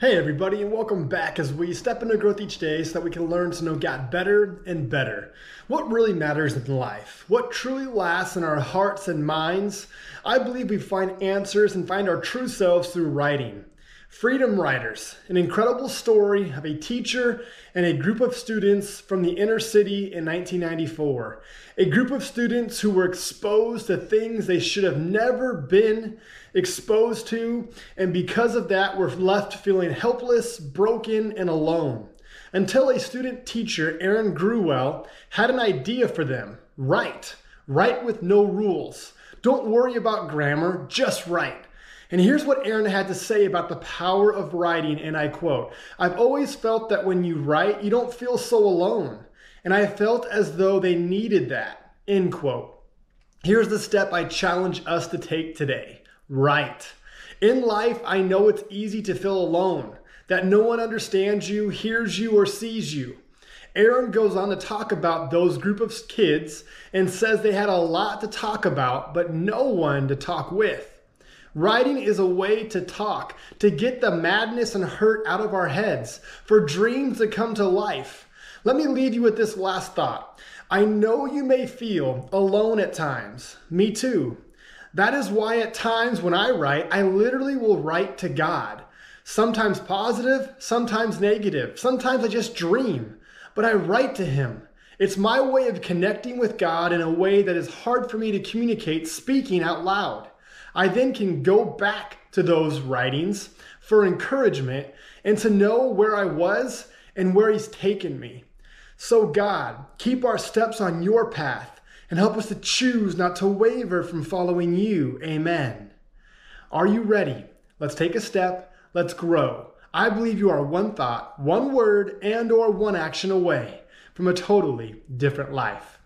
Hey, everybody, and welcome back as we step into growth each day so that we can learn to know God better and better. What really matters in life, what truly lasts in our hearts and minds, I believe we find answers and find our true selves through writing. Freedom Writers, an incredible story of a teacher and a group of students from the inner city in 1994. A group of students who were exposed to things they should have never been exposed to, and because of that, were left feeling helpless, broken, and alone. Until a student teacher, Erin Gruwell, had an idea for them write. Write with no rules. Don't worry about grammar, just write. And here's what Erin had to say about the power of writing, and I quote I've always felt that when you write, you don't feel so alone. And I felt as though they needed that. End quote. Here's the step I challenge us to take today write. In life, I know it's easy to feel alone, that no one understands you, hears you, or sees you. Erin goes on to talk about those group of kids and says they had a lot to talk about, but no one to talk with. Writing is a way to talk, to get the madness and hurt out of our heads, for dreams to come to life. Let me leave you with this last thought. I know you may feel alone at times. Me too. That is why at times when I write, I literally will write to God. Sometimes positive, sometimes negative. Sometimes I just dream, but I write to Him. It's my way of connecting with God in a way that is hard for me to communicate speaking out loud. I then can go back to those writings for encouragement and to know where I was and where He's taken me. So, God, keep our steps on your path and help us to choose not to waver from following you. Amen. Are you ready? Let's take a step. Let's grow. I believe you are one thought, one word, and or one action away from a totally different life.